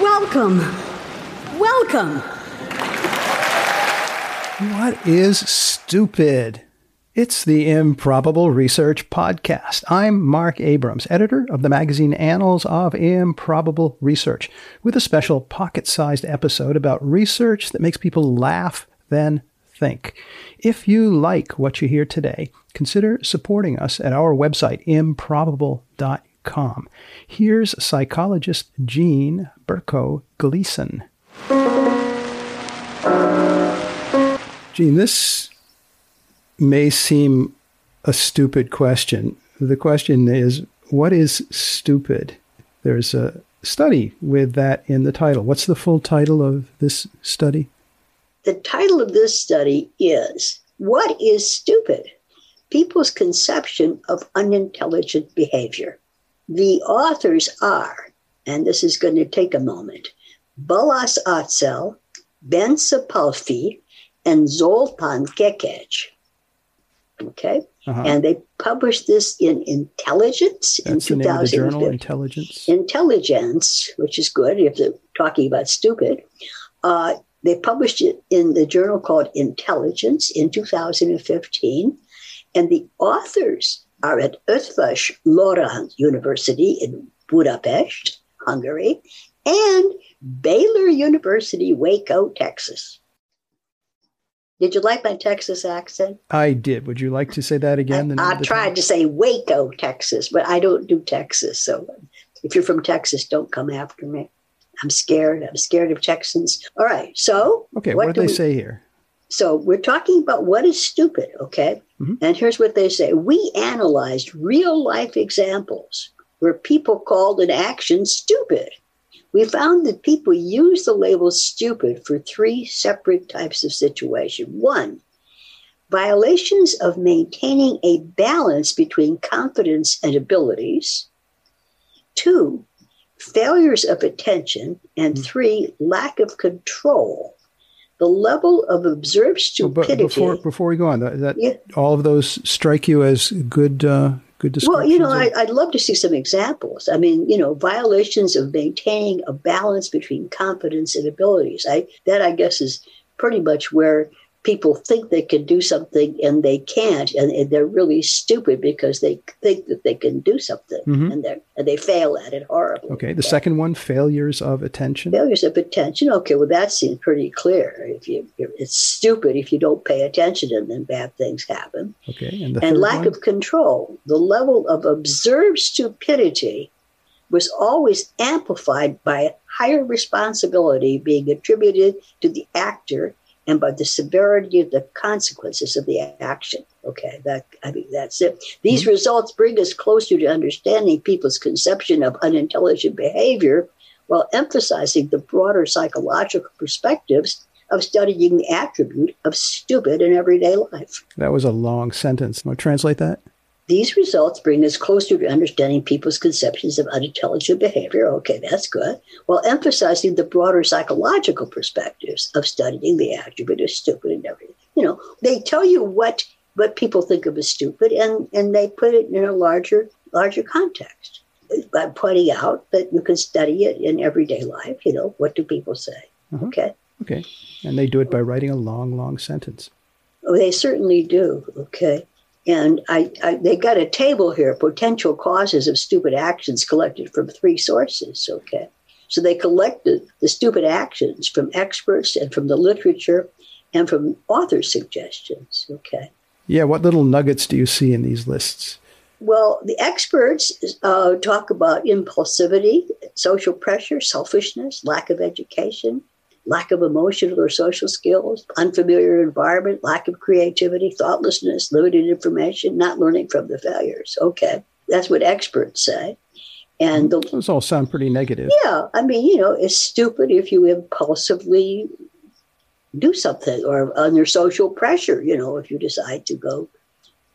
Welcome. Welcome. What is stupid? It's the Improbable Research Podcast. I'm Marc Abrahams, editor of the magazine Annals of Improbable Research, with a special pocket sized episode about research that makes people laugh, then think. If you like what you hear today, consider supporting us at our website, improbable.com. Here's psychologist Jean Berko Gleason. Jean, this may seem a stupid question. The question is, what is stupid? There's a study with that in the title. What's the full title of this study? The title of this study is What is Stupid? People's Conception of Unintelligent Behavior. The authors are, and this is going to take a moment, Balazs Aczel, Bence Palfi, and Zoltan Kekec. Okay. Uh-huh. And they published this in Intelligence That's in the name of the journal, Intelligence. Intelligence, which is good if they're talking about stupid. Uh, they published it in the journal called Intelligence in 2015. And the authors are at Eötvös Loránd University in Budapest, Hungary, and Baylor University, Waco, Texas. Did you like my Texas accent? I did. Would you like to say that again? I, I tried time? to say Waco, Texas, but I don't do Texas. So if you're from Texas, don't come after me. I'm scared. I'm scared of Texans. All right. So, okay, what, what do they we, say here? So, we're talking about what is stupid, okay? Mm-hmm. And here's what they say We analyzed real life examples where people called an action stupid we found that people use the label stupid for three separate types of situation. One, violations of maintaining a balance between confidence and abilities. Two, failures of attention. And hmm. three, lack of control. The level of observed stupidity. But before, before we go on, that, that yeah. all of those strike you as good uh, good Well, you know, I, would love to see some examples. I mean, you know, violations of maintaining a balance between competence and abilities. I that I guess is pretty much where people think they can do something and they can't, and, and they're really stupid because they think that they can do something mm-hmm. and they and they fail at it horribly. Okay, the second one, failures of attention. Failures of attention. Okay, well that seems pretty clear. If you, it's stupid if you don't pay attention, and then bad things happen. Okay, and, and lack one? of control. The level of observed stupidity was always amplified by higher responsibility being attributed to the actor and by the severity of the consequences of the action. Okay, that I mean that's it. These mm-hmm. results bring us closer to understanding people's conception of unintelligent behavior while emphasizing the broader psychological perspectives of studying the attribute of stupid in everyday life. That was a long sentence. Want to translate that? These results bring us closer to understanding people's conceptions of unintelligent behavior. Okay, that's good. While emphasizing the broader psychological perspectives of studying the attribute of stupid and everything. You know, they tell you what what people think of as stupid and, and they put it in a larger larger context by pointing out that you can study it in everyday life. You know, what do people say? Uh-huh. Okay. Okay. And they do it by writing a long, long sentence. Oh, they certainly do. Okay. And I, I, they got a table here, potential causes of stupid actions collected from three sources. Okay. So they collected the stupid actions from experts and from the literature and from author suggestions. Okay. Yeah. What little nuggets do you see in these lists? Well, the experts uh, talk about impulsivity, social pressure, selfishness, lack of education, lack of emotional or social skills, unfamiliar environment, lack of creativity, thoughtlessness, limited information, not learning from the failures. Okay, that's what experts say. And the, those all sound pretty negative. Yeah, I mean, you know, it's stupid if you impulsively do something or under social pressure, you know, if you decide to go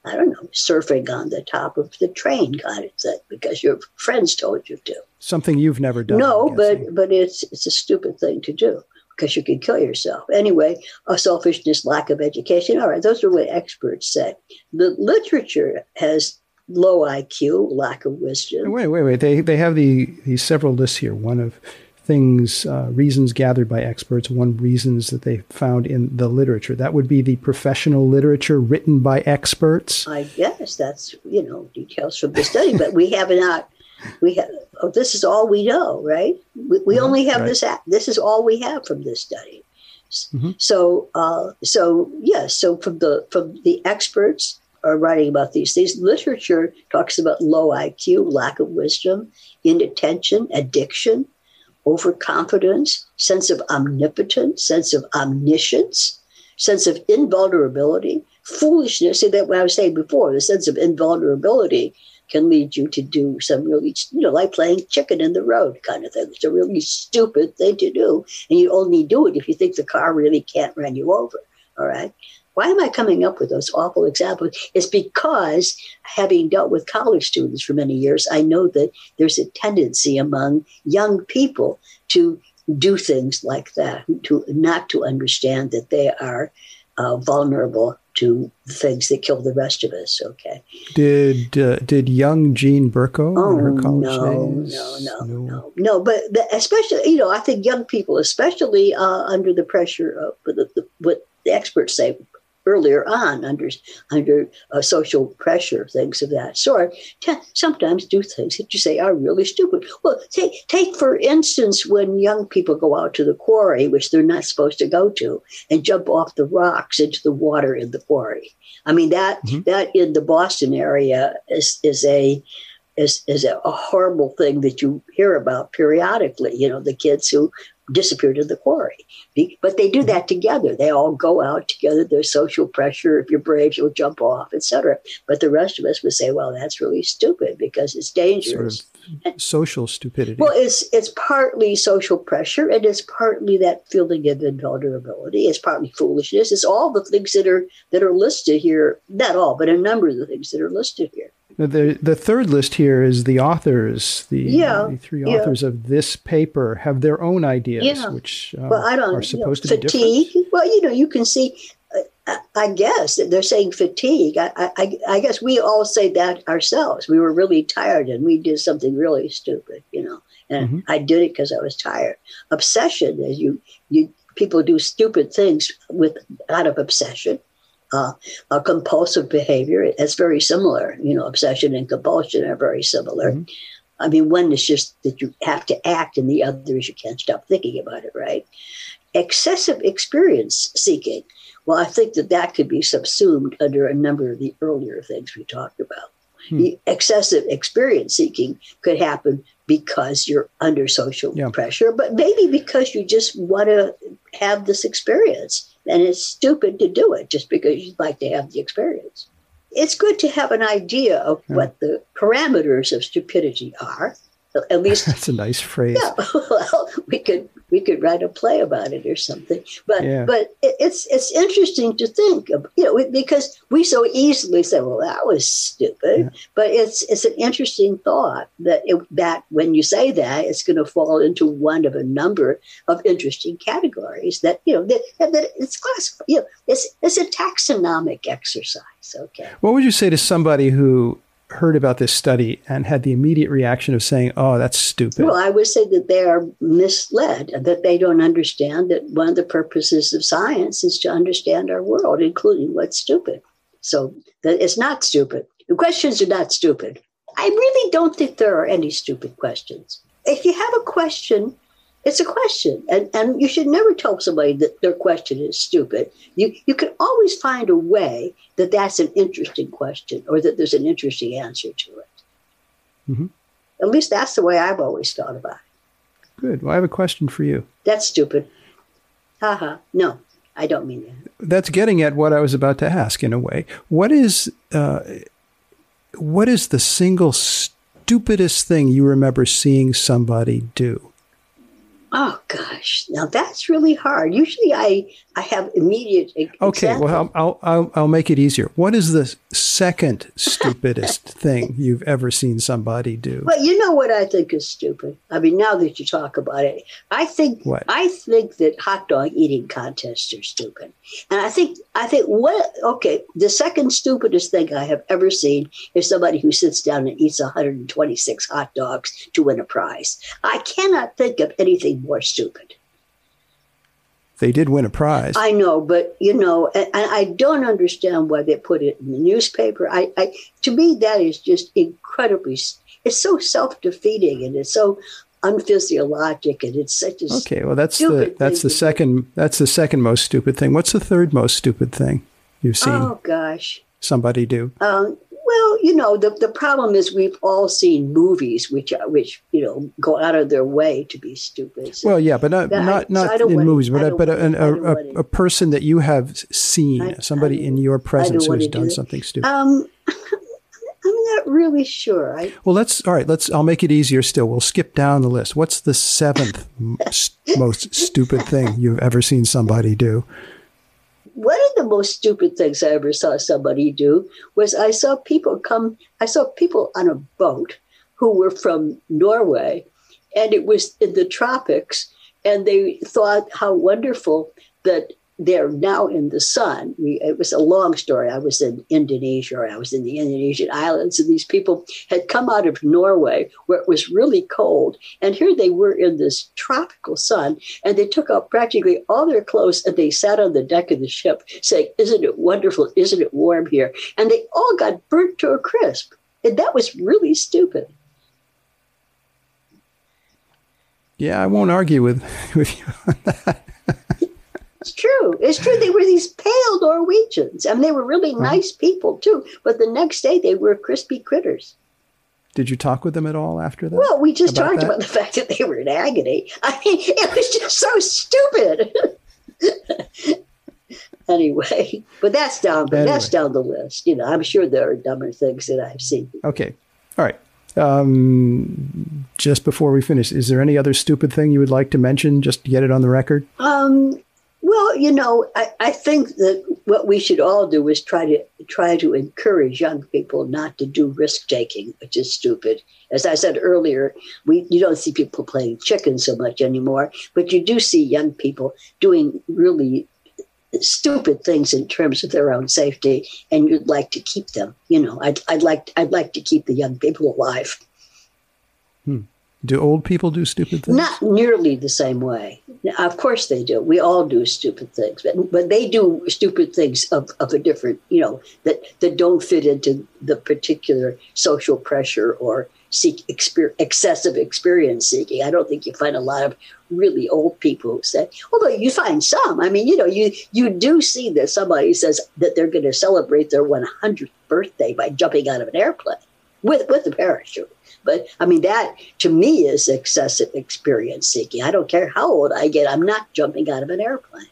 I don't know, surfing on the top of the train kind of thing because your friends told you to. Something you've never done. No, but but it's it's a stupid thing to do because you could kill yourself. Anyway, a selfishness, lack of education. All right, those are what experts say. The literature has low IQ, lack of wisdom. Wait, wait, wait. They they have the these several lists here. One of things, uh, reasons gathered by experts, one reasons that they found in the literature. That would be the professional literature written by experts. I guess that's, you know, details from the study, but we have not, we have, oh, this is all we know, right? We, we only have right. this, this is all we have from this study. Mm-hmm. So, uh, so yes, so from the, from the experts, are writing about these things. Literature talks about low IQ, lack of wisdom, inattention, addiction, overconfidence, sense of omnipotence, sense of omniscience, sense of invulnerability, foolishness. See that what I was saying before, the sense of invulnerability can lead you to do some really, you know, like playing chicken in the road kind of thing. It's a really stupid thing to do. And you only do it if you think the car really can't run you over. All right. Why am I coming up with those awful examples? It's because having dealt with college students for many years, I know that there's a tendency among young people to do things like that, to not to understand that they are uh, vulnerable to the things that kill the rest of us. Okay. Did uh, did young Jean Berko oh, in her college no, days? No, no, no, no, no. But the, especially, you know, I think young people, especially uh, under the pressure of the, the, what the experts say, earlier on under under uh, social pressure, things of that sort, t- sometimes do things that you say are really stupid. Well, take take for instance when young people go out to the quarry, which they're not supposed to go to, and jump off the rocks into the water in the quarry. I mean that mm-hmm. that in the Boston area is is a is, is a, a, horrible thing that you hear about periodically. You know, the kids who disappeared in the quarry. But they do that together. They all go out together. There's social pressure. If you're brave, you'll jump off, etc. But the rest of us would say, well, that's really stupid because it's dangerous. Sort of social stupidity. Well, it's it's partly social pressure and it's partly that feeling of invulnerability. It's partly foolishness. It's all the things that are that are listed here. Not all, but a number of the things that are listed here. The the third list here is the authors. The, yeah, the three authors yeah. of this paper have their own ideas, yeah. which uh, well, I don't, are supposed you know, to fatigue. be different. Well, you know, you can see. Uh, I guess they're saying fatigue. I, I, I guess we all say that ourselves. We were really tired and we did something really stupid, you know. And mm-hmm. I did it because I was tired. Obsession is you you people do stupid things with out of obsession uh, a compulsive behavior. It's very similar. You know, obsession and compulsion are very similar. Mm-hmm. I mean, one is just that you have to act, and the other is you can't stop thinking about it, right? Excessive experience seeking. Well, I think that that could be subsumed under a number of the earlier things we talked about. Hmm. Excessive experience seeking could happen because you're under social yeah. pressure, but maybe because you just want to have this experience and it's stupid to do it just because you'd like to have the experience. It's good to have an idea of what the parameters of stupidity are. At least that's a nice phrase. Yeah, well, we could we could write a play about it or something. But yeah. but it's it's interesting to think of, you know, because we so easily say, well, that was stupid. Yeah. But it's it's an interesting thought that it, that when you say that, it's going to fall into one of a number of interesting categories that you know that, that it's classified. You know, it's it's a taxonomic exercise. Okay. What would you say to somebody who heard about this study and had the immediate reaction of saying, oh, that's stupid? Well, I would say that they are misled, that they don't understand that one of the purposes of science is to understand our world, including what's stupid. So that it's not stupid. The questions are not stupid. I really don't think there are any stupid questions. If you have a question, it's a question. And, and you should never tell somebody that their question is stupid. You, you can always find a way that that's an interesting question or that there's an interesting answer to it. Mm-hmm. At least that's the way I've always thought about it. Good. Well, I have a question for you. That's stupid. Haha. No, I don't mean that. That's getting at what I was about to ask in a way. What is uh, what is the single stupidest thing you remember seeing somebody do? Oh gosh, now that's really hard. Usually, I I have immediate. Okay, well, I'll, I'll I'll make it easier. What is the second stupidest thing you've ever seen somebody do? Well, you know what I think is stupid. I mean, now that you talk about it, I think what? I think that hot dog eating contests are stupid, and I think I think what okay, the second stupidest thing I have ever seen is somebody who sits down and eats 126 hot dogs to win a prize. I cannot think of anything more stupid. They did win a prize. I know, but you know, and, and I don't understand why they put it in the newspaper. I, I, to me, that is just incredibly. It's so self-defeating, and it's so unphysiologic, and it's such a okay. Well, that's the that's the second that's the second most stupid thing. What's the third most stupid thing you've seen? Oh gosh, somebody do. Um, you know, the, the problem is we've all seen movies which uh, which you know go out of their way to be stupid. So well, yeah, but not not, not so in movies, but uh, uh, a, but a, a, a, a, person that you have seen, I, somebody I in your presence who has done something stupid. Um, I'm not really sure. I, well, let's all right. Let's. I'll make it easier still. We'll skip down the list. What's the seventh most stupid thing you've ever seen somebody do? One of the most stupid things I ever saw somebody do was I saw people come, I saw people on a boat who were from Norway, and it was in the tropics, and they thought how wonderful that they're now in the sun. We, it was a long story. I was in Indonesia, or I was in the Indonesian islands, and these people had come out of Norway where it was really cold. And here they were in this tropical sun, and they took off practically all their clothes and they sat on the deck of the ship saying, Isn't it wonderful? Isn't it warm here? And they all got burnt to a crisp. And that was really stupid. Yeah, I won't argue with, with you on that. It's true. It's true. They were these pale Norwegians. I mean, they were really uh-huh. nice people too. But the next day, they were crispy critters. Did you talk with them at all after that? Well, we just about talked that? about the fact that they were in agony. I mean, it was just so stupid. anyway, but that's down. But anyway. that's down the list. You know, I'm sure there are dumber things that I've seen. Okay. All right. Um, just before we finish, is there any other stupid thing you would like to mention? Just to get it on the record. Um, well, you know, I, I think that what we should all do is try to try to encourage young people not to do risk taking, which is stupid. As I said earlier, we you don't see people playing chicken so much anymore, but you do see young people doing really stupid things in terms of their own safety, and you'd like to keep them. You know, I'd I'd like I'd like to keep the young people alive. Hmm. Do old people do stupid things? Not nearly the same way. Of course they do. We all do stupid things, but but they do stupid things of, of a different, you know, that that don't fit into the particular social pressure or seek exper- excessive experience seeking. I don't think you find a lot of really old people who say, although you find some. I mean, you know, you you do see that somebody says that they're going to celebrate their 100th birthday by jumping out of an airplane with with a parachute. But I mean, that to me is excessive experience seeking. I don't care how old I get, I'm not jumping out of an airplane.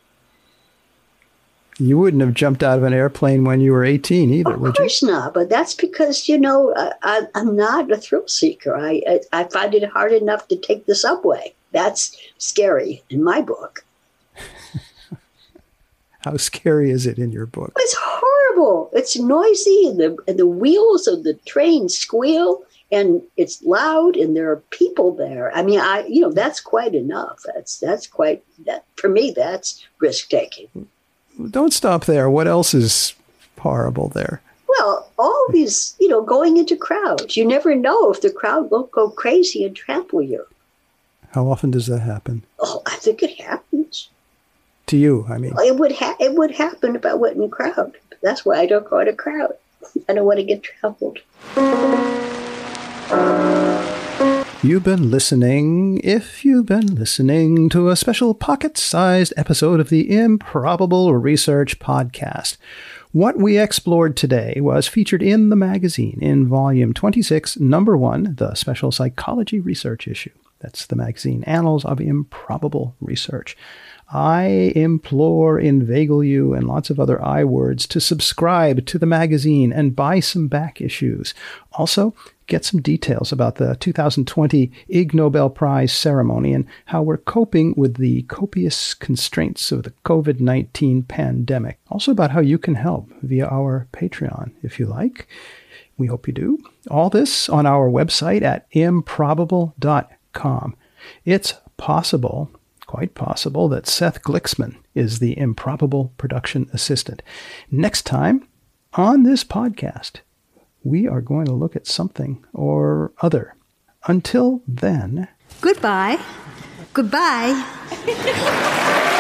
You wouldn't have jumped out of an airplane when you were 18 either, of would you? Of course not. But that's because, you know, I, am not a thrill seeker. I, I, I find it hard enough to take the subway. That's scary in my book. How scary is it in your book? It's horrible. It's noisy, and the and the wheels of the train squeal and it's loud and there are people there. I mean, I you know that's quite enough. That's that's quite that for me. That's risk taking. Don't stop there. What else is horrible there? Well, all these you know going into crowds. You never know if the crowd won't go crazy and trample you. How often does that happen? Oh, I think it happens. To you, I mean, it would ha- it would happen if I went in a crowd. That's why I don't go in a crowd. I don't want to get trampled. You've been listening, if you've been listening, to a special pocket sized episode of the Improbable Research Podcast. What we explored today was featured in the magazine in volume 26, number one, the special psychology research issue. That's the magazine Annals of Improbable Research. I implore, inveigle you, and lots of other I words to subscribe to the magazine and buy some back issues. Also, get some details about the 2020 Ig Nobel Prize ceremony and how we're coping with the copious constraints of the COVID 19 pandemic. Also, about how you can help via our Patreon, if you like. We hope you do. All this on our website at improbable.com. It's possible, quite possible, that Seth Gliksman is the improbable production assistant. Next time on this podcast, we are going to look at something or other. Until then, Goodbye. Goodbye.